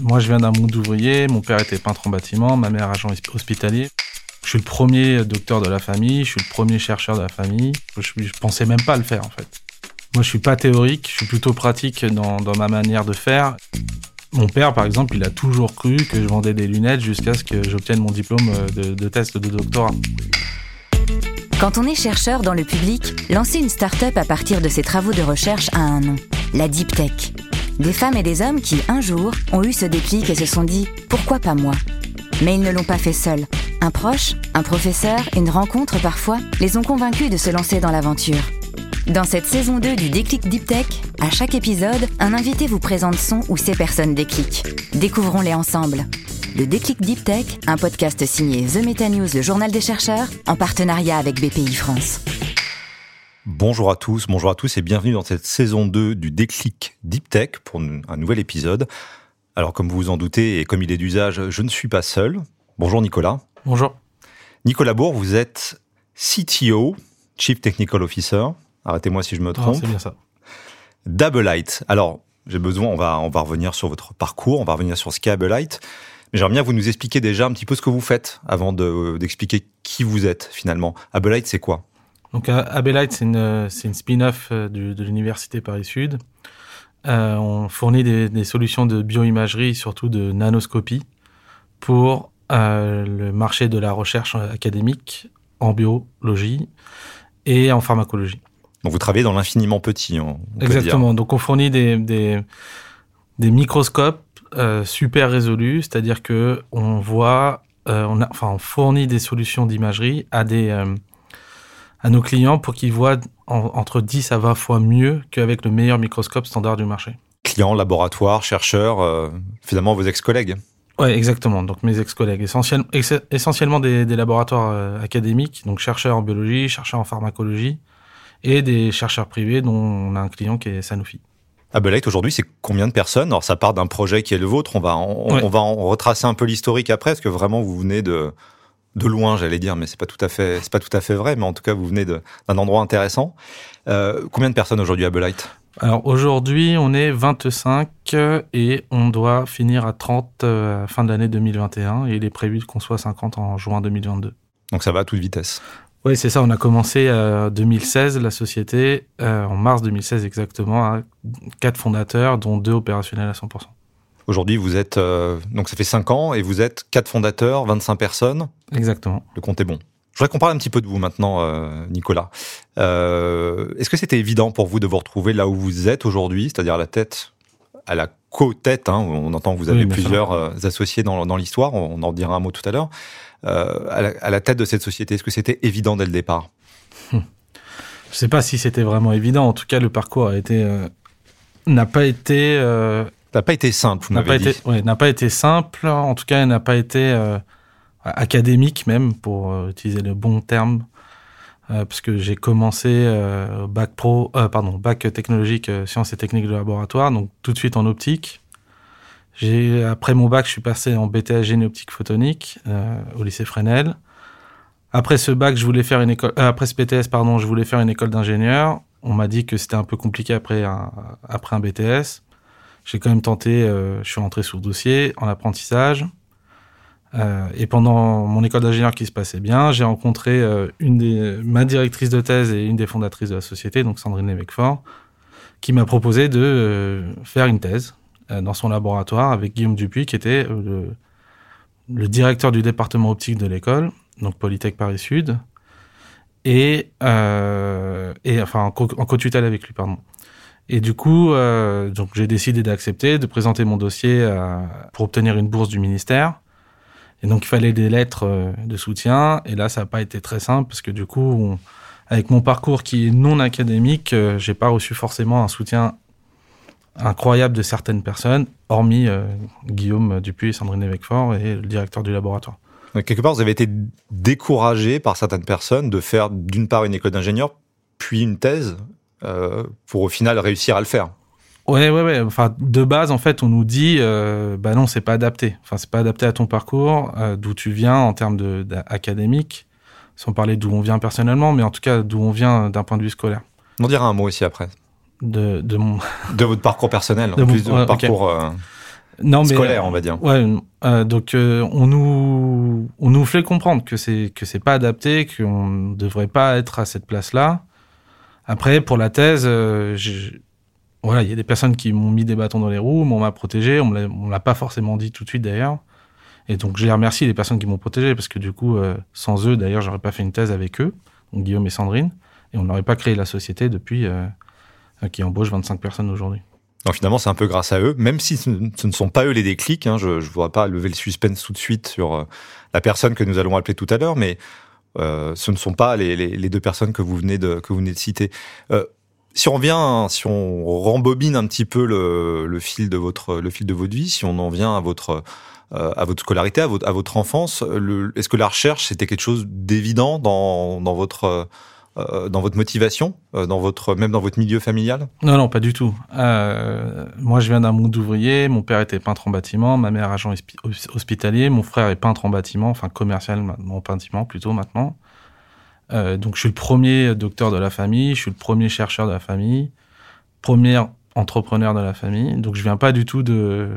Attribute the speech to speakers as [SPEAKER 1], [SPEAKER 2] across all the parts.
[SPEAKER 1] Moi, je viens d'un monde ouvrier. Mon père était peintre en bâtiment, ma mère agent hospitalier. Je suis le premier docteur de la famille, je suis le premier chercheur de la famille. Je, pensais même pas le faire en fait. Moi, je suis pas théorique, je suis plutôt pratique dans, ma manière de faire. Mon père, par exemple, il a toujours cru que je vendais des lunettes jusqu'à ce que j'obtienne mon diplôme de, de test de doctorat.
[SPEAKER 2] Quand on est chercheur dans le public, lancer une start-up à partir de ses travaux de recherche a un nom, la Deep Tech. Des femmes et des hommes qui, un jour, ont eu ce déclic et se sont dit pourquoi pas moi? Mais ils ne l'ont pas fait seuls. Un proche, un professeur, une rencontre parfois, les ont convaincus de se lancer dans l'aventure. Dans cette saison 2 du Déclic Deep Tech, à chaque épisode, un invité vous présente son ou ses personnes déclic. Découvrons-les ensemble. Le Déclic Deep Tech, un podcast signé The Meta News, le journal des chercheurs, en partenariat avec BPI France.
[SPEAKER 3] Bonjour à tous, bonjour à tous et bienvenue dans cette saison 2 du Déclic Deep Tech pour un nouvel épisode. Alors comme vous vous en doutez et comme il est d'usage, je ne suis pas seul. Bonjour Nicolas.
[SPEAKER 1] Bonjour.
[SPEAKER 3] Nicolas Bourg, vous êtes CTO, Chief Technical Officer. Arrêtez-moi si je me trompe.
[SPEAKER 1] c'est bien ça.
[SPEAKER 3] Doublelight. Alors, j'ai besoin, on va, on va revenir sur votre parcours, on va revenir sur Scabelite. Mais j'aimerais bien vous nous expliquer déjà un petit peu ce que vous faites avant d'expliquer qui vous êtes finalement. Abelite, c'est quoi?
[SPEAKER 1] Donc Abelite, c'est une, une spin-off euh, de l'université Paris-Sud. Euh, on fournit des, des, solutions de bioimagerie, surtout de nanoscopie, pour euh, le marché de la recherche académique en biologie et en pharmacologie.
[SPEAKER 3] Donc vous travaillez dans l'infiniment petit. On
[SPEAKER 1] Exactement. Dire. Donc on fournit des, des, des microscopes euh, super résolus, c'est-à-dire que on voit, euh, on, a, enfin on fournit des solutions d'imagerie à des euh, à nos clients pour qu'ils voient en, entre 10 à 20 fois mieux qu'avec le meilleur microscope standard du marché.
[SPEAKER 3] Clients, laboratoires, chercheurs, euh, finalement vos ex-collègues.
[SPEAKER 1] Oui, exactement. Donc mes ex-collègues, essentiellement, essentiellement des, des laboratoires euh, académiques, donc chercheurs en biologie, chercheurs en pharmacologie, et des chercheurs privés dont on a un client qui est Sanofi.
[SPEAKER 3] Abelite aujourd'hui, c'est combien de personnes? Alors ça part d'un projet qui est le vôtre. On va on,
[SPEAKER 1] Ouais.
[SPEAKER 3] on va en retracer un peu l'historique après, parce que vraiment vous venez de de loin, j'allais dire, mais c'est pas tout à fait c'est pas tout à fait vrai. Mais en tout cas, vous venez d'un endroit intéressant. Euh, combien de personnes aujourd'hui à Abelite
[SPEAKER 1] Alors aujourd'hui, on est 25 euh, et on doit finir à 30 euh, à fin de l'année 2021 et il est prévu qu'on soit 50 en juin 2022.
[SPEAKER 3] Donc ça va à toute vitesse.
[SPEAKER 1] Oui, c'est ça. On a commencé en 2016 la société, euh, en mars 2016 exactement, à quatre fondateurs, dont deux opérationnels à 100%.
[SPEAKER 3] Aujourd'hui, vous êtes euh, donc ça fait 5 ans et vous êtes quatre fondateurs, 25 personnes.
[SPEAKER 1] Exactement.
[SPEAKER 3] Le compte est bon. Je voudrais qu'on parle un petit peu de vous maintenant, euh, Nicolas. Euh, Est-ce que c'était évident pour vous de vous retrouver là où vous êtes aujourd'hui, c'est-à-dire à la tête, à la co-tête hein, On entend que vous avez
[SPEAKER 1] Oui,
[SPEAKER 3] plusieurs euh, associés dans, dans l'histoire, on en dira un mot tout à l'heure. À, la, à la tête de cette société, est-ce que c'était évident dès le départ?
[SPEAKER 1] Je sais pas si c'était vraiment évident. En tout cas, le parcours a été n'a pas été
[SPEAKER 3] n'a pas été simple, vous
[SPEAKER 1] n'a pas été ouais, n'a pas été simple. En tout cas, il n'a pas été euh, académique même pour euh, utiliser le bon terme. Euh, parce que j'ai commencé bac pro, pardon, bac technologique sciences et techniques de laboratoire, donc tout de suite en optique. J'ai après mon bac, je suis passé en BTS génie optique photonique au lycée Fresnel. Après ce bac, je voulais faire une école. après ce BTS, pardon, je voulais faire une école d'ingénieur. On m'a dit que c'était un peu compliqué après un, après un BTS. J'ai quand même tenté. euh, je suis rentré sur dossier en apprentissage. Euh, et pendant mon école d'ingénieur qui se passait bien, j'ai rencontré euh, une ma directrice de thèse et une des fondatrices de la société, donc Sandrine Lévesque-Fort, qui m'a proposé de faire une thèse dans son laboratoire avec Guillaume Dupuis, qui était le, directeur du département optique de l'école, donc Polytech Paris Sud, et, enfin en co-tutelle avec lui, pardon. Et du coup, euh, donc j'ai décidé d'accepter, de présenter mon dossier euh, pour obtenir une bourse du ministère. Et donc il fallait des lettres euh, de soutien. Et là, ça n'a pas été très simple parce que du coup, avec mon parcours qui est non académique, j'ai pas reçu forcément un soutien incroyable de certaines personnes, hormis Guillaume Dupuis, Sandrine Lévesque-Fort et le directeur du laboratoire.
[SPEAKER 3] Quelque part, vous avez été découragé par certaines personnes de faire d'une part une école d'ingénieur, puis une thèse, pour au final réussir à le faire.
[SPEAKER 1] Ouais, ouais, ouais. Enfin, de base, en fait, on nous dit, euh, bah non, c'est pas adapté. Enfin, c'est pas adapté à ton parcours, euh, d'où tu viens en termes de, d'académique, sans parler d'où on vient personnellement, mais en tout cas d'où on vient d'un point de vue scolaire.
[SPEAKER 3] On en dira un mot aussi après.
[SPEAKER 1] De, de mon,
[SPEAKER 3] De votre parcours personnel,
[SPEAKER 1] De
[SPEAKER 3] en
[SPEAKER 1] mon-
[SPEAKER 3] plus de votre parcours. euh,
[SPEAKER 1] non, mais,
[SPEAKER 3] scolaire, on va dire.
[SPEAKER 1] Ouais, euh, donc euh, on nous on nous fait comprendre que c'est que c'est pas adapté, qu'on ne devrait pas être à cette place-là. Après, pour la thèse, euh, voilà, il y a des personnes qui m'ont mis des bâtons dans les roues, m'ont m'a protégé, on me l'a pas forcément dit tout de suite d'ailleurs. Et donc je les remercie les personnes qui m'ont protégé parce que du coup, sans eux, d'ailleurs, j'aurais pas fait une thèse avec eux, donc Guillaume et Sandrine, et on n'aurait pas créé la société depuis qui embauche 25 personnes aujourd'hui.
[SPEAKER 3] Donc finalement, c'est un peu grâce à eux, même si ce ne sont pas eux les déclics. Hein, je ne voudrais pas lever le suspense tout de suite sur euh, la personne que nous allons appeler tout à l'heure, mais euh, ce ne sont pas les, les, les, deux personnes que vous venez de, que vous venez de citer. Euh, si on vient, si on rembobine un petit peu le, le, fil de votre, le fil de votre vie, si on en vient à votre, euh, à votre scolarité, à votre, à votre enfance, est-ce que la recherche c'était quelque chose d'évident dans, dans votre euh, dans votre motivation, euh, dans votre, même dans votre milieu familial?
[SPEAKER 1] Non, non, pas du tout. Euh, moi, je viens d'un monde d'ouvriers. Mon père était peintre en bâtiment, ma mère agent hospitalier, mon frère est peintre en bâtiment, enfin commercial en bâtiment plutôt maintenant. donc, je suis le premier docteur de la famille, je suis le premier chercheur de la famille, premier entrepreneur de la famille. Donc, je viens pas du tout de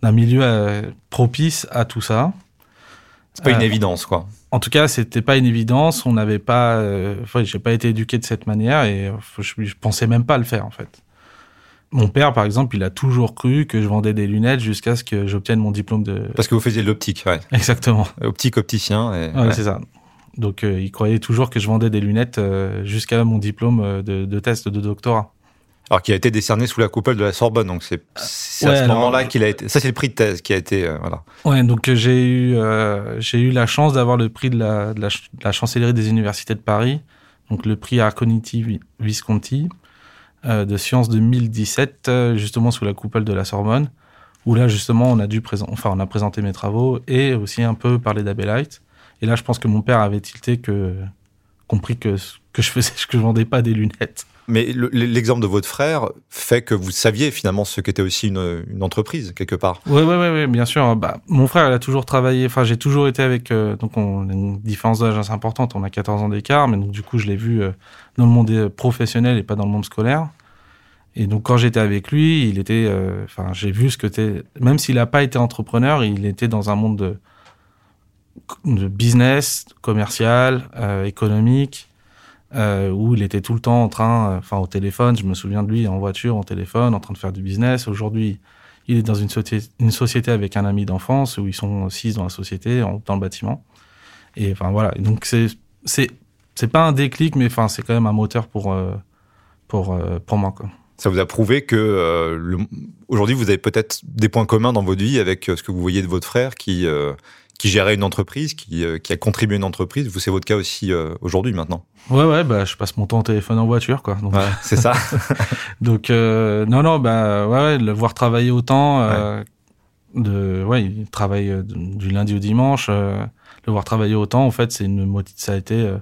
[SPEAKER 1] d'un milieu propice à tout ça.
[SPEAKER 3] C'est pas une évidence, quoi
[SPEAKER 1] en tout cas, c'était pas une évidence. On n'avait pas, euh, j'ai pas été éduqué de cette manière et euh, je, je, pensais même pas le faire en fait. Mon père, par exemple, il a toujours cru que je vendais des lunettes jusqu'à ce que j'obtienne mon diplôme de.
[SPEAKER 3] Parce que vous faisiez de l'optique, ouais.
[SPEAKER 1] Exactement.
[SPEAKER 3] Optique, opticien.
[SPEAKER 1] Et... Ouais, c'est ça. Donc, euh, il croyait toujours que je vendais des lunettes jusqu'à mon diplôme de, de test de doctorat.
[SPEAKER 3] Alors qui a été décerné sous la coupole de la Sorbonne, donc c'est à ce moment-là qu'il a été. Ça c'est le prix de thèse qui a été euh, voilà.
[SPEAKER 1] Ouais, donc euh, j'ai eu euh, j'ai eu la chance d'avoir le prix de la, de la, chancellerie des universités de Paris, donc le prix Arconiti Visconti de sciences 2017, justement sous la coupole de la Sorbonne, où là justement on a dû présenter, enfin on a présenté mes travaux et aussi un peu parler d'Abelite. Et là je pense que mon père avait tilté que compris que que je faisais que je vendais pas des lunettes.
[SPEAKER 3] Mais l'exemple de votre frère fait que vous saviez finalement ce qu'était aussi une, entreprise quelque part.
[SPEAKER 1] Oui, oui, oui, bien sûr. Bah, mon frère, il a toujours travaillé. Enfin, j'ai toujours été avec. Euh, donc, on a une différence d'âge assez importante. On a 14 ans d'écart, mais donc du coup, je l'ai vu euh, dans le monde euh, professionnel et pas dans le monde scolaire. Et donc, quand j'étais avec lui, il était. Enfin, j'ai vu ce que t'es. Même s'il n'a pas été entrepreneur, il était dans un monde de, de business, commercial, économique euh, où il était tout le temps en train, euh, enfin au téléphone, je me souviens de lui en voiture, en téléphone, en train de faire du business. Aujourd'hui, il est dans une, une société avec un ami d'enfance où ils sont six dans la société, dans le bâtiment. Et enfin voilà, donc c'est c'est c'est pas un déclic, mais enfin c'est quand même un moteur pour euh, pour euh, pour moi quoi.
[SPEAKER 3] Ça vous a prouvé que euh, aujourd'hui vous avez peut-être des points communs dans votre vie avec ce que vous voyez de votre frère qui qui gérait une entreprise, qui, qui a contribué à une entreprise. Vous c'est votre cas aussi aujourd'hui maintenant.
[SPEAKER 1] Ouais, ouais, bah, je passe mon temps au téléphone en voiture, quoi.
[SPEAKER 3] Donc, ouais, c'est ça.
[SPEAKER 1] donc, euh, non, non, bah, ouais, le voir travailler autant, euh, de, ouais, il travaille euh, du lundi au dimanche, euh, le voir travailler autant, en fait, c'est une, ça a été, euh,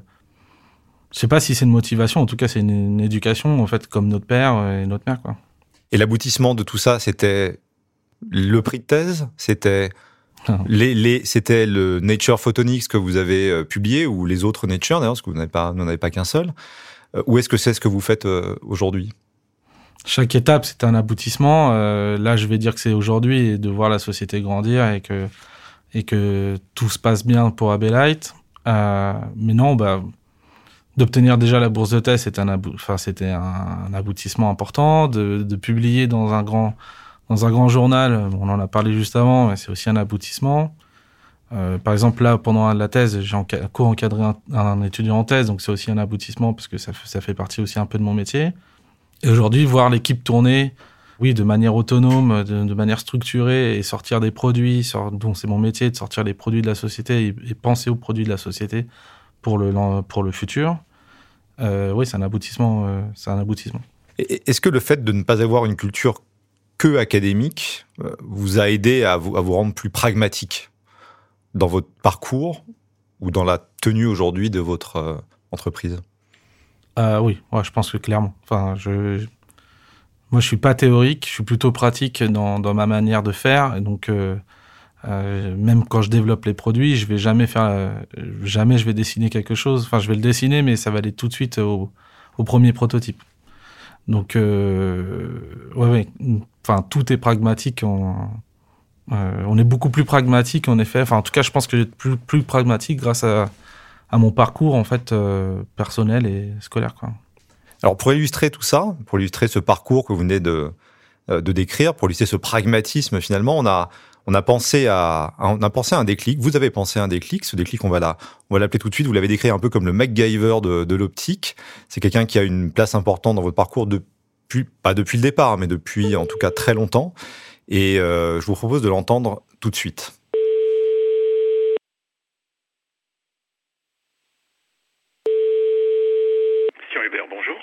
[SPEAKER 1] je sais pas si c'est une motivation, en tout cas, c'est une, une, éducation, en fait, comme notre père et notre mère, quoi.
[SPEAKER 3] Et l'aboutissement de tout ça, c'était le prix de thèse, c'était ah. Les, les, c'était le Nature Photonics que vous avez euh, publié ou les autres Nature d'ailleurs, parce que vous n'en avez pas qu'un seul. Euh, où est-ce que c'est ce que vous faites euh, aujourd'hui?
[SPEAKER 1] Chaque étape, c'est un aboutissement. là, je vais dire que c'est aujourd'hui de voir la société grandir et que et que tout se passe bien pour Abelite. mais non, bah d'obtenir déjà la bourse de thèse, c'était un, enfin, c'était un, aboutissement important. De, de publier dans un grand dans un grand journal, on en a parlé juste avant, mais c'est aussi un aboutissement. Euh, par exemple, là, pendant la thèse, j'ai co-encadré un, un, étudiant en thèse, donc c'est aussi un aboutissement parce que ça, ça fait partie aussi un peu de mon métier. Et aujourd'hui, voir l'équipe tourner, oui, de manière autonome, de, de, manière structurée et sortir des produits, dont c'est mon métier, de sortir les produits de la société et, penser aux produits de la société pour le, pour le futur, euh, oui, c'est un aboutissement. Euh, c'est un aboutissement.
[SPEAKER 3] Est-ce que le fait de ne pas avoir une culture que académique euh, vous a aidé à vous, à vous rendre plus pragmatique dans votre parcours ou dans la tenue aujourd'hui de votre euh, entreprise?
[SPEAKER 1] Oui, ouais, je pense que clairement. Enfin, je, moi, je suis pas théorique, je suis plutôt pratique dans, dans ma manière de faire. Et donc, euh, euh, même quand je développe les produits, je vais jamais faire, jamais je vais dessiner quelque chose. Enfin, je vais le dessiner, mais ça va aller tout de suite au, premier prototype. Donc, euh, ouais, enfin, tout est pragmatique en, on est beaucoup plus pragmatique en effet. Enfin, en tout cas, je pense que j'ai plus, plus pragmatique grâce à, à mon parcours en fait personnel et scolaire.
[SPEAKER 3] Alors pour illustrer tout ça, pour illustrer ce parcours que vous venez de, de décrire, pour illustrer ce pragmatisme finalement, on a on a pensé à, on a pensé à un déclic. Vous avez pensé à un déclic. Ce déclic, on va la, on va l'appeler tout de suite. Vous l'avez décrit un peu comme le MacGyver de, de l'optique. C'est quelqu'un qui a une place importante dans votre parcours depuis, pas depuis le départ, mais depuis en tout cas très longtemps. Et euh, je vous propose de l'entendre tout de suite.
[SPEAKER 4] Hubert, bonjour.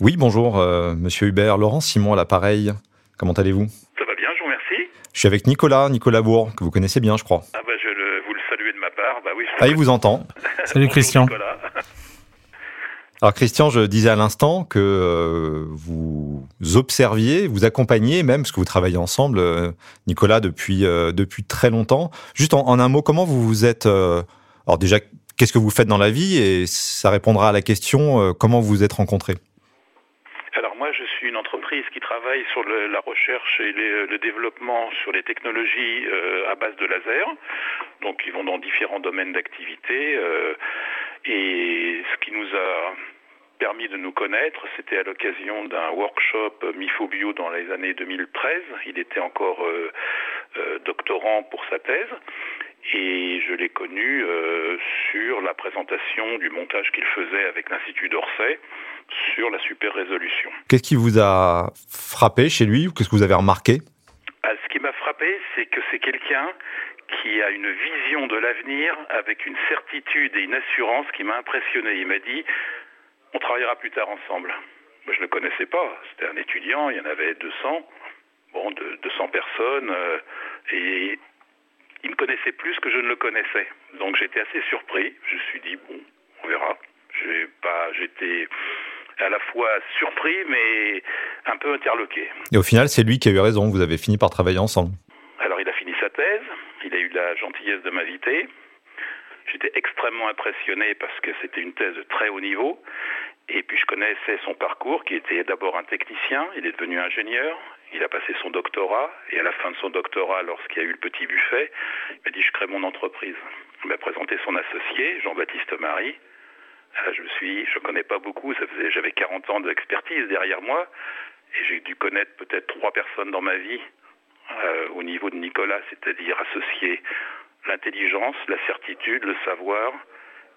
[SPEAKER 3] Oui, bonjour, euh, Monsieur Hubert. Laurent Simon à l'appareil. Comment allez-vous? Je suis avec Nicolas, Nicolas Bourg, que vous connaissez bien, je crois.
[SPEAKER 4] Ah bah je le, vous le saluez de ma part. Bah oui.
[SPEAKER 3] Ah, il vous entend.
[SPEAKER 1] Salut Christian.
[SPEAKER 3] Alors Christian, je disais à l'instant que euh, vous observiez, vous accompagniez même, parce que vous travaillez ensemble, euh, Nicolas, depuis, euh, depuis très longtemps. Juste en, en, un mot, comment vous vous êtes... alors déjà, qu'est-ce que vous faites dans la vie? Et ça répondra à la question, comment vous vous êtes rencontrés?
[SPEAKER 4] Qui travaille sur la recherche et le développement sur les technologies euh, à base de laser. Donc ils vont dans différents domaines d'activité. Euh, et ce qui nous a permis de nous connaître, c'était à l'occasion d'un workshop MIFOBio dans les années 2013. Il était encore euh, doctorant pour sa thèse et je l'ai connu euh, sur la présentation du montage qu'il faisait avec l'Institut d'Orsay sur la super résolution.
[SPEAKER 3] Qu'est-ce qui vous a frappé chez lui ou qu'est-ce que vous avez remarqué?
[SPEAKER 4] Ah, Ce qui m'a frappé, c'est que c'est quelqu'un qui a une vision de l'avenir avec une certitude et une assurance qui m'a impressionné. Il m'a dit, on travaillera plus tard ensemble. Moi, je ne le connaissais pas. C'était un étudiant, il y en avait 200, bon, de, 200 personnes, euh, et il me connaissait plus que je ne le connaissais. Donc j'étais assez surpris. Je me suis dit, bon, on verra. J'ai pas, j'étais à la fois surpris, mais un peu interloqué.
[SPEAKER 3] Et au final, c'est lui qui a eu raison. Vous avez fini par travailler ensemble.
[SPEAKER 4] Alors, il a fini sa thèse. Il a eu la gentillesse de m'inviter. J'étais extrêmement impressionné parce que c'était une thèse de très haut niveau. Et puis je connaissais son parcours, qui était d'abord un technicien, il est devenu ingénieur, il a passé son doctorat, et à la fin de son doctorat, lorsqu'il y a eu le petit buffet, il m'a dit je crée mon entreprise. Il m'a présenté son associé, Jean-Baptiste Marie. Là, je me suis je ne connais pas beaucoup, j'avais 40 ans d'expertise derrière moi, et j'ai dû connaître peut-être trois personnes dans ma vie euh, au niveau de Nicolas, c'est-à-dire associer l'intelligence, la certitude, le savoir,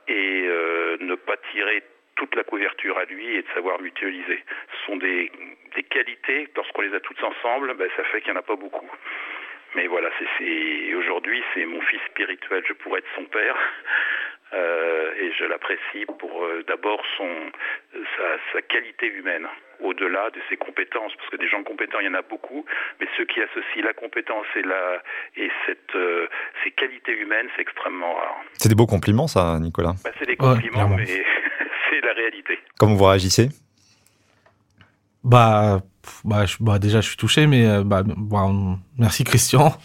[SPEAKER 4] et euh, ne pas tirer toute la couverture à lui et de savoir l'utiliser. Ce sont des, des qualités, lorsqu'on les a toutes ensemble, ben, ça fait qu'il n'y en a pas beaucoup. Mais voilà, c'est aujourd'hui, c'est mon fils spirituel, je pourrais être son père. Euh, et je l'apprécie pour euh, d'abord son sa, sa, qualité humaine, au-delà de ses compétences, parce que des gens compétents, il y en a beaucoup, mais ceux qui associent la compétence et la et cette euh, ces qualités humaines, c'est extrêmement rare.
[SPEAKER 3] C'est des beaux compliments, ça, Nicolas.
[SPEAKER 4] Bah, c'est des compliments, ouais, mais c'est la réalité.
[SPEAKER 3] Comment vous réagissez?
[SPEAKER 1] Bah, bah, je, bah, déjà, je suis touché, mais euh, bah, bah, merci Christian.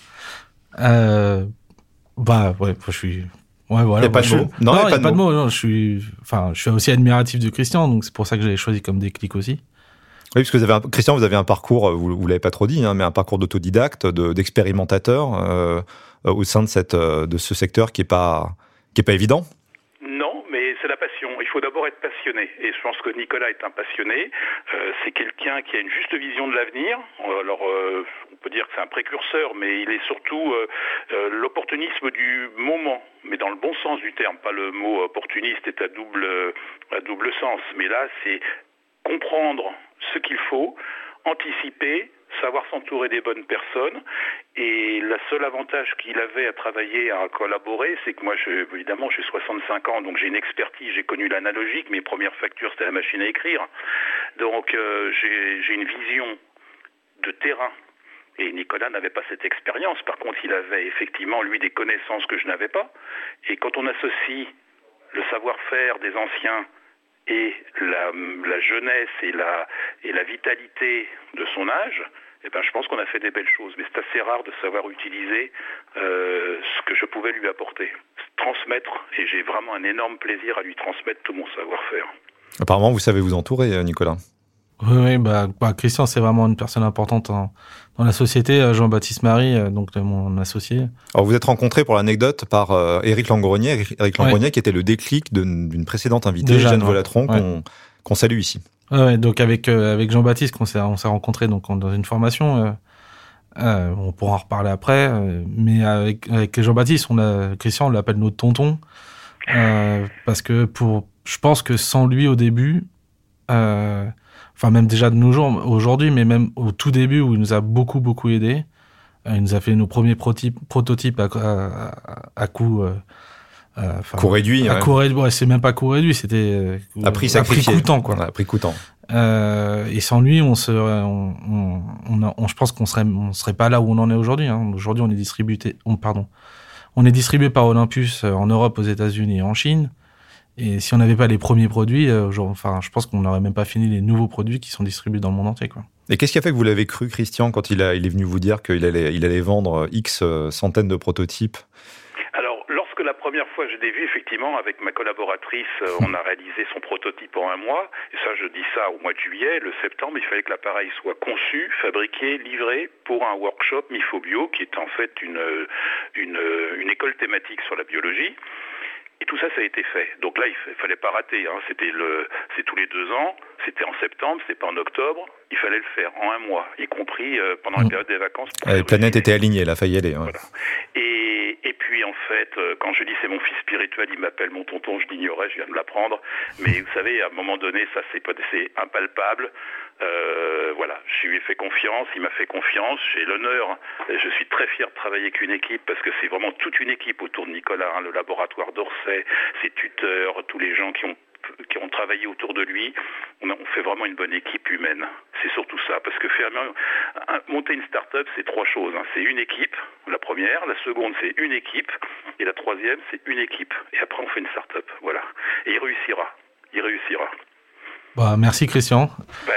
[SPEAKER 1] Euh, bah, ouais, je suis. Ouais, voilà.
[SPEAKER 3] Il n'y a pas de mots?
[SPEAKER 1] Non, il n'y a, pas de mots. Non, je suis. Enfin, je suis aussi admiratif de Christian, donc c'est pour ça que j'avais choisi comme déclic aussi.
[SPEAKER 3] Oui, parce que vous avez un, Christian, vous avez un parcours, vous, vous l'avez pas trop dit, hein, mais un parcours d'autodidacte, d'expérimentateur euh, au sein de cette de ce secteur qui est pas qui est pas évident
[SPEAKER 4] être passionné. Et je pense que Nicolas est un passionné. Euh, c'est quelqu'un qui a une juste vision de l'avenir. Alors, euh, on peut dire que c'est un précurseur, mais il est surtout euh, l'opportunisme du moment, mais dans le bon sens du terme. Pas le mot opportuniste est à double, à double sens. Mais là, c'est comprendre ce qu'il faut, anticiper, savoir s'entourer des bonnes personnes. Et le seul avantage qu'il avait à travailler, à collaborer, c'est que moi, je, évidemment, j'ai 65 ans, donc j'ai une expertise, j'ai connu l'analogique. Mes premières factures, c'était la machine à écrire. Donc euh, j'ai une vision de terrain. Et Nicolas n'avait pas cette expérience. Par contre, il avait effectivement, lui, des connaissances que je n'avais pas. Et quand on associe le savoir-faire des anciens et la, la, jeunesse et la, et la vitalité de son âge, eh ben, je pense qu'on a fait des belles choses. Mais c'est assez rare de savoir utiliser euh, ce que je pouvais lui apporter. Transmettre, et j'ai vraiment un énorme plaisir à lui transmettre tout mon savoir-faire.
[SPEAKER 3] Apparemment, vous savez vous entourer, euh, Nicolas.
[SPEAKER 1] Oui, oui bah, bah, Christian, c'est vraiment une personne importante dans la société. Euh, Jean-Baptiste Marie, euh, donc mon associé.
[SPEAKER 3] Alors, vous êtes rencontré pour l'anecdote par euh, Éric Langrenier, Éric Langrenier qui était le déclic d'une précédente invitée, Jeanne, Volatron, qu'on salue ici.
[SPEAKER 1] Ouais, donc avec avec Jean-Baptiste, on s'est on s'est rencontré donc dans une formation. Euh, on pourra en reparler après, mais avec, avec Jean-Baptiste, on a Christian, on l'appelle notre tonton parce que pour, je pense que sans lui au début, enfin même déjà de nos jours aujourd'hui, mais même au tout début où il nous a beaucoup beaucoup aidé. Euh, il nous a fait nos premiers prototypes à, à, à coût. Euh,
[SPEAKER 3] euh coût réduit.
[SPEAKER 1] À coût réduit, c'est même pas coût réduit, c'était
[SPEAKER 3] euh, à prix sacrifié.
[SPEAKER 1] À prix coûtant, quoi.
[SPEAKER 3] À prix coûtant.
[SPEAKER 1] Euh, et sans lui, on se, on, on, on, je pense qu'on serait, on serait pas là où on en est aujourd'hui. Hein. Aujourd'hui, on est distribué, on, pardon, on est distribué par Olympus en Europe, aux États-Unis et en Chine. Et si on n'avait pas les premiers produits, euh, genre, enfin, je pense qu'on n'aurait même pas fini les nouveaux produits qui sont distribués dans le monde entier. Quoi.
[SPEAKER 3] Et qu'est-ce qui a fait que vous l'avez cru, Christian, quand il, a, il est venu vous dire qu'il allait, il allait vendre X euh, centaines de prototypes?
[SPEAKER 4] Alors, lorsque la première fois je l'ai vu, effectivement, avec ma collaboratrice, euh, on a réalisé son prototype en un mois. Et ça, je dis ça au mois de juillet. Le septembre, il fallait que l'appareil soit conçu, fabriqué, livré pour un workshop Mifobio, qui est en fait une, une, une école thématique sur la biologie. Et tout ça, ça a été fait. Donc là, il fallait pas rater. Hein. C'était le, c'est tous les deux ans. C'était en septembre, c'était pas en octobre. Il fallait le faire en un mois, y compris euh, pendant la mmh. période des vacances.
[SPEAKER 3] La ah, planète était alignée, là, failli aller.
[SPEAKER 4] Voilà. Et, et puis en fait, euh, quand je dis c'est mon fils spirituel, il m'appelle mon tonton, je l'ignorais, je viens de l'apprendre. Mais vous savez, à un moment donné, ça c'est impalpable. Euh, voilà, je lui ai fait confiance, il m'a fait confiance. J'ai l'honneur, je suis très fier de travailler avec une équipe parce que c'est vraiment toute une équipe autour de Nicolas, hein, le laboratoire d'Orsay, ses tuteurs, tous les gens qui ont qui ont travaillé autour de lui, on, fait vraiment une bonne équipe humaine. C'est surtout ça, parce que faire monter une start-up, c'est trois choses. Hein. C'est une équipe, la première, la seconde, c'est une équipe, et la troisième, c'est une équipe. Et après, on fait une start-up. Voilà. Et il réussira. Il réussira.
[SPEAKER 1] Bah, merci Christian.
[SPEAKER 4] Bah,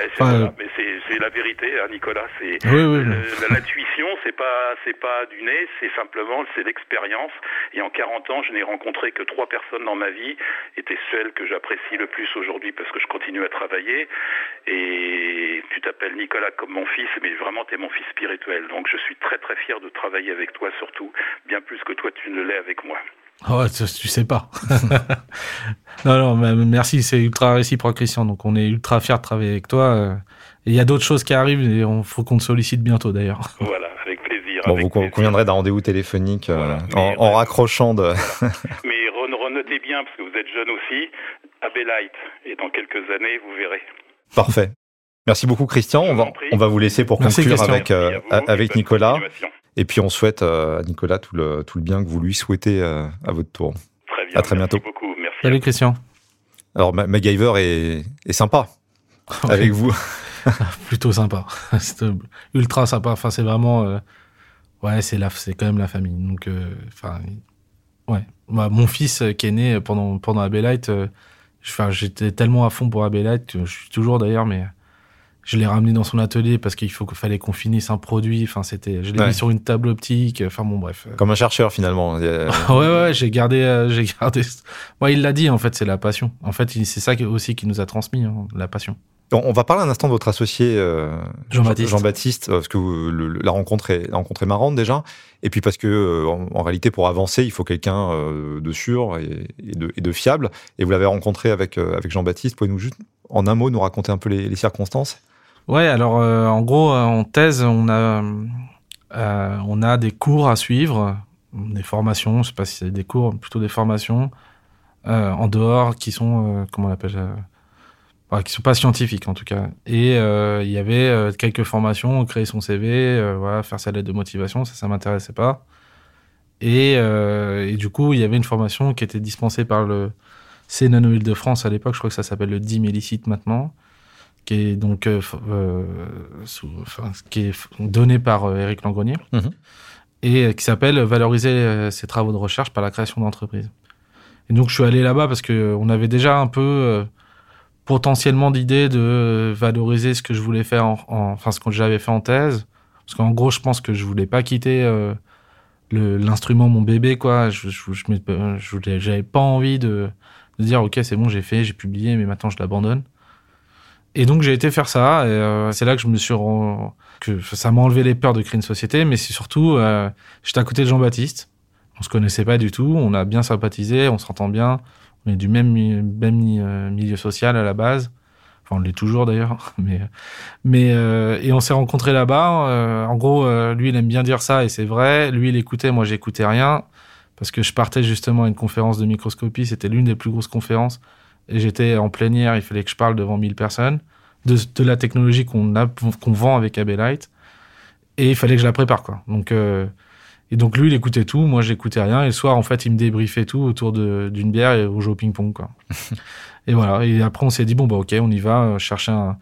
[SPEAKER 4] c'est la vérité, hein, Nicolas. C'est l'intuition, c'est pas c'est pas du nez, c'est simplement c'est l'expérience. Et en 40 ans, je n'ai rencontré que trois personnes dans ma vie, étaient celles que j'apprécie le plus aujourd'hui parce que je continue à travailler. Et tu t'appelles Nicolas comme mon fils, mais vraiment tu es mon fils spirituel. Donc je suis très très fier de travailler avec toi, surtout bien plus que toi tu ne l'es avec moi.
[SPEAKER 1] Oh, tu, sais pas. non, non, merci, c'est ultra réciproque, Christian. Donc, on est ultra fiers de travailler avec toi. Euh, il y a d'autres choses qui arrivent et il faut qu'on te sollicite bientôt, d'ailleurs.
[SPEAKER 4] Voilà, avec plaisir.
[SPEAKER 3] Bon, vous conviendrez d'un rendez-vous téléphonique euh, en, raccrochant de.
[SPEAKER 4] mais renotez bien, parce que vous êtes jeune aussi, Abelite. Et dans quelques années, vous verrez.
[SPEAKER 3] Parfait. Merci beaucoup, Christian. On va, on va vous laisser pour conclure avec, euh, avec Nicolas. Et puis on souhaite euh, à Nicolas tout le, tout le bien que vous lui souhaitez euh, à votre tour.
[SPEAKER 4] Très bien.
[SPEAKER 3] À très bientôt.
[SPEAKER 4] Merci beaucoup. Merci.
[SPEAKER 1] Salut Christian.
[SPEAKER 3] Alors MacGyver est, est sympa avec vous.
[SPEAKER 1] Plutôt sympa. c'est ultra sympa. Enfin, c'est vraiment. Euh, ouais, c'est la, c'est quand même la famille. Donc, enfin, ouais. mon fils qui est né pendant pendant Abelite, enfin, j'étais tellement à fond pour Abelite, je suis toujours d'ailleurs, mais je l'ai ramené dans son atelier parce qu'il faut qu'il fallait qu'on finisse un produit. Enfin, c'était, je l'ai mis sur une table optique. Enfin, bon, bref.
[SPEAKER 3] Comme un chercheur finalement.
[SPEAKER 1] ouais, ouais, j'ai gardé, euh, j'ai gardé. Moi, il l'a dit. En fait, c'est la passion. En fait, c'est ça aussi qui nous a transmis hein, la passion.
[SPEAKER 3] On va parler un instant de votre associé euh,
[SPEAKER 1] Jean-Baptiste.
[SPEAKER 3] Jean-Baptiste, parce que la rencontre est la rencontre est marrante déjà, et puis parce que euh, en, réalité pour avancer il faut quelqu'un de sûr et, de, et, de, fiable. Et vous l'avez rencontré avec avec Jean-Baptiste. Pouvez-nous juste en un mot nous raconter un peu les, les circonstances?
[SPEAKER 1] Ouais, alors euh, en gros, euh, en thèse, on a, euh, on a des cours à suivre, des formations, je sais pas si c'est des cours, plutôt des formations en dehors qui sont, comment on appelle qui sont pas scientifiques en tout cas. Et il y avait quelques formations, créer son CV, voilà, faire sa lettre de motivation, ça, ça m'intéressait pas. Et, du coup, il y avait une formation qui était dispensée par le C de France à l'époque, je crois que ça s'appelle le DIM maintenant, qui est donc euh, euh sous, enfin, qui est donné par euh, Éric Langrenier mhm. et euh, qui s'appelle valoriser ses travaux de recherche par la création d'entreprises. Et donc je suis allé là-bas parce que on avait déjà un peu potentiellement d'idées de valoriser ce que je voulais faire, en, enfin ce que j'avais fait en thèse, parce qu'en gros je pense que je voulais pas quitter l'instrument mon bébé quoi. Je, je, je j'avais pas envie de, de dire ok c'est bon j'ai fait, j'ai publié mais maintenant je l'abandonne. Et donc j'ai été faire ça. Et c'est là que je me suis que ça m'a enlevé les peurs de créer une société, mais c'est surtout j'étais à côté de Jean-Baptiste. On se connaissait pas du tout. On a bien sympathisé, on s'entend bien. On est du même, même milieu social à la base. Enfin, on l'est toujours d'ailleurs. Mais, mais euh, et on s'est rencontrés là-bas. Euh, en gros, euh, lui, il aime bien dire ça et c'est vrai. Lui, il écoutait, moi, j'écoutais rien parce que je partais justement à une conférence de microscopie. C'était l'une des plus grosses conférences et j'étais en plénière. Il fallait que je parle devant 1000 personnes de, de la technologie qu'on vend avec Abelite et il fallait que je la prépare, quoi. Donc et donc lui, il écoutait tout, moi j'écoutais rien. Et le soir, en fait, il me débriefait tout autour d'une bière et au jeu au ping-pong, quoi. Et voilà. Et après, on s'est dit, bon, bah, ok, on y va, euh, chercher un.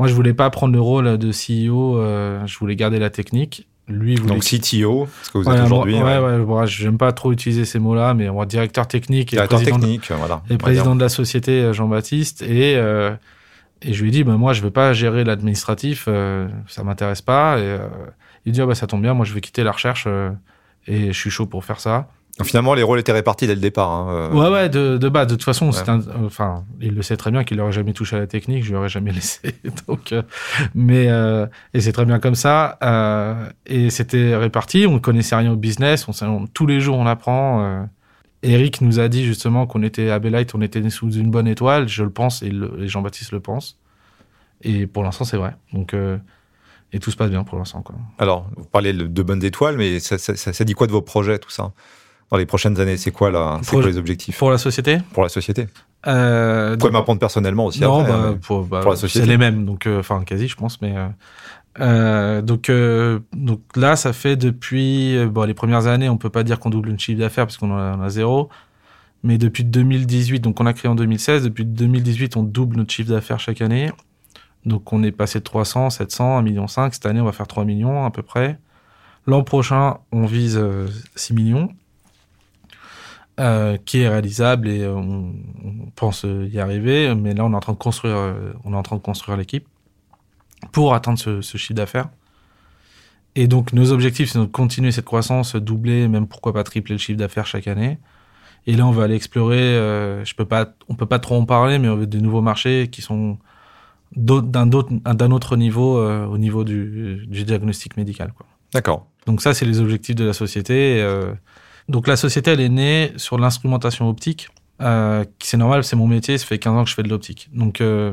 [SPEAKER 1] Moi, je voulais pas prendre le rôle de CEO, euh, je voulais garder la technique. Lui, voulait...
[SPEAKER 3] Donc CTO, ce que vous êtes aujourd'hui.
[SPEAKER 1] Ouais, ouais, ouais, j'aime pas trop utiliser ces mots-là, mais on directeur technique.
[SPEAKER 3] Directeur technique,
[SPEAKER 1] de,
[SPEAKER 3] voilà.
[SPEAKER 1] Et président de la société, euh, Jean-Baptiste. Et, et je lui ai dit, bah, moi, je veux pas gérer l'administratif, ça m'intéresse pas. Et il dit, ah, bah, ça tombe bien, moi, je vais quitter la recherche et je suis chaud pour faire ça
[SPEAKER 3] finalement, les rôles étaient répartis dès le départ. Hein,
[SPEAKER 1] euh. Ouais, ouais, de, de bas. De toute façon, enfin, il le sait très bien qu'il n'aurait jamais touché à la technique, je lui aurais jamais laissé. Donc, euh, mais euh, et c'est très bien comme ça. et c'était réparti. On ne connaissait rien au business. On, tous les jours, on apprend. Eric nous a dit justement qu'on était à Bellite, on était sous une bonne étoile. Je le pense et, Jean-Baptiste le pense. Et pour l'instant, c'est vrai. Donc et tout se passe bien pour l'instant.
[SPEAKER 3] Alors, vous parlez de bonnes étoiles, mais ça, ça, ça dit quoi de vos projets, tout ça? Dans les prochaines années C'est quoi, là, quoi les objectifs?
[SPEAKER 1] Pour la société?
[SPEAKER 3] Pour la société. Euh, vous pouvez m'apprendre personnellement aussi
[SPEAKER 1] non,
[SPEAKER 3] après,
[SPEAKER 1] bah, hein, pour, bah, pour, la société. C'est les mêmes, donc euh, enfin quasi, je pense, mais euh, euh donc euh, donc là, ça fait depuis bon les premières années, on peut pas dire qu'on double une chiffre d'affaires parce qu'on en a zéro, mais depuis 2018, donc on a créé en 2016, depuis 2018, on double notre chiffre d'affaires chaque année. Donc on est passé de 300, 700, 1,5 million. Cette année, on va faire 3 millions à peu près. L'an prochain, on vise 6 millions. Euh, qui est réalisable et on, pense y arriver. Mais là, on est en train de construire, euh, on est en train de construire l'équipe pour atteindre ce, ce chiffre d'affaires. Et donc, nos objectifs, c'est de continuer cette croissance, doubler, même pourquoi pas tripler le chiffre d'affaires chaque année. Et là, on va aller explorer. Euh, je peux pas, on peut pas trop en parler, mais on veut des nouveaux marchés qui sont d'un autre niveau, au niveau du, du diagnostic médical.
[SPEAKER 3] D'accord.
[SPEAKER 1] Donc ça, c'est les objectifs de la société. Donc la société, elle est née sur l'instrumentation optique. Euh, c'est normal, c'est mon métier, ça fait 15 ans que je fais de l'optique. Donc, euh,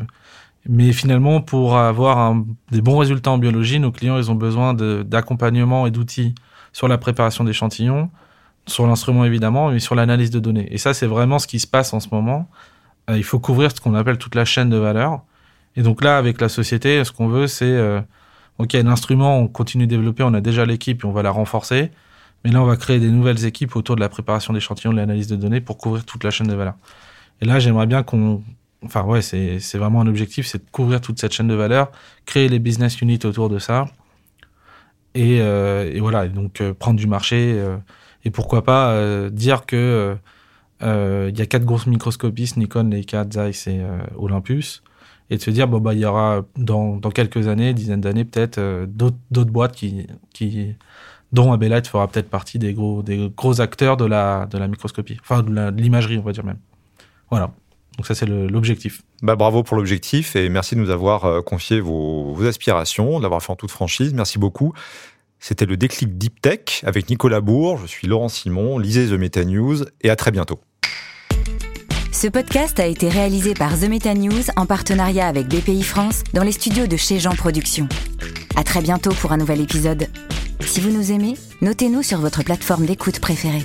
[SPEAKER 1] mais finalement, pour avoir un, des bons résultats en biologie, nos clients, ils ont besoin d'accompagnement et d'outils sur la préparation d'échantillons, sur l'instrument évidemment, mais sur l'analyse de données. Et ça, c'est vraiment ce qui se passe en ce moment. Euh, il faut couvrir ce qu'on appelle toute la chaîne de valeur. Et donc là, avec la société, ce qu'on veut, c'est, euh, ok, l'instrument, on continue de développer, on a déjà l'équipe et on va la renforcer. Mais là, on va créer des nouvelles équipes autour de la préparation d'échantillons, de l'analyse de données pour couvrir toute la chaîne de valeur. Et là, j'aimerais bien qu'on, enfin ouais, c'est vraiment un objectif, c'est de couvrir toute cette chaîne de valeur, créer les business units autour de ça, et, euh, et voilà, donc euh, prendre du marché euh, et pourquoi pas dire que il y a quatre grosses microscopistes, Nikon, Leica, Zeiss et Olympus, et de se dire bon bah il y aura dans dans quelques années, dizaines d'années peut-être d'autres d'autres boîtes qui qui dont Abelite fera peut-être partie des gros, des gros acteurs de la, de la microscopie, enfin de l'imagerie, on va dire même. Voilà. Donc ça, c'est l'objectif.
[SPEAKER 3] Bah, bravo pour l'objectif et merci de nous avoir euh, confié vos, vos aspirations, d'avoir fait en toute franchise. Merci beaucoup. C'était le déclic Deep Tech avec Nicolas Bourg. Je suis Laurent Simon. Lisez The Meta News et à très bientôt.
[SPEAKER 2] Ce podcast a été réalisé par The Meta News en partenariat avec BPI France dans les studios de chez Jean Productions. À très bientôt pour un nouvel épisode. Si vous nous aimez, notez-nous sur votre plateforme d'écoute préférée.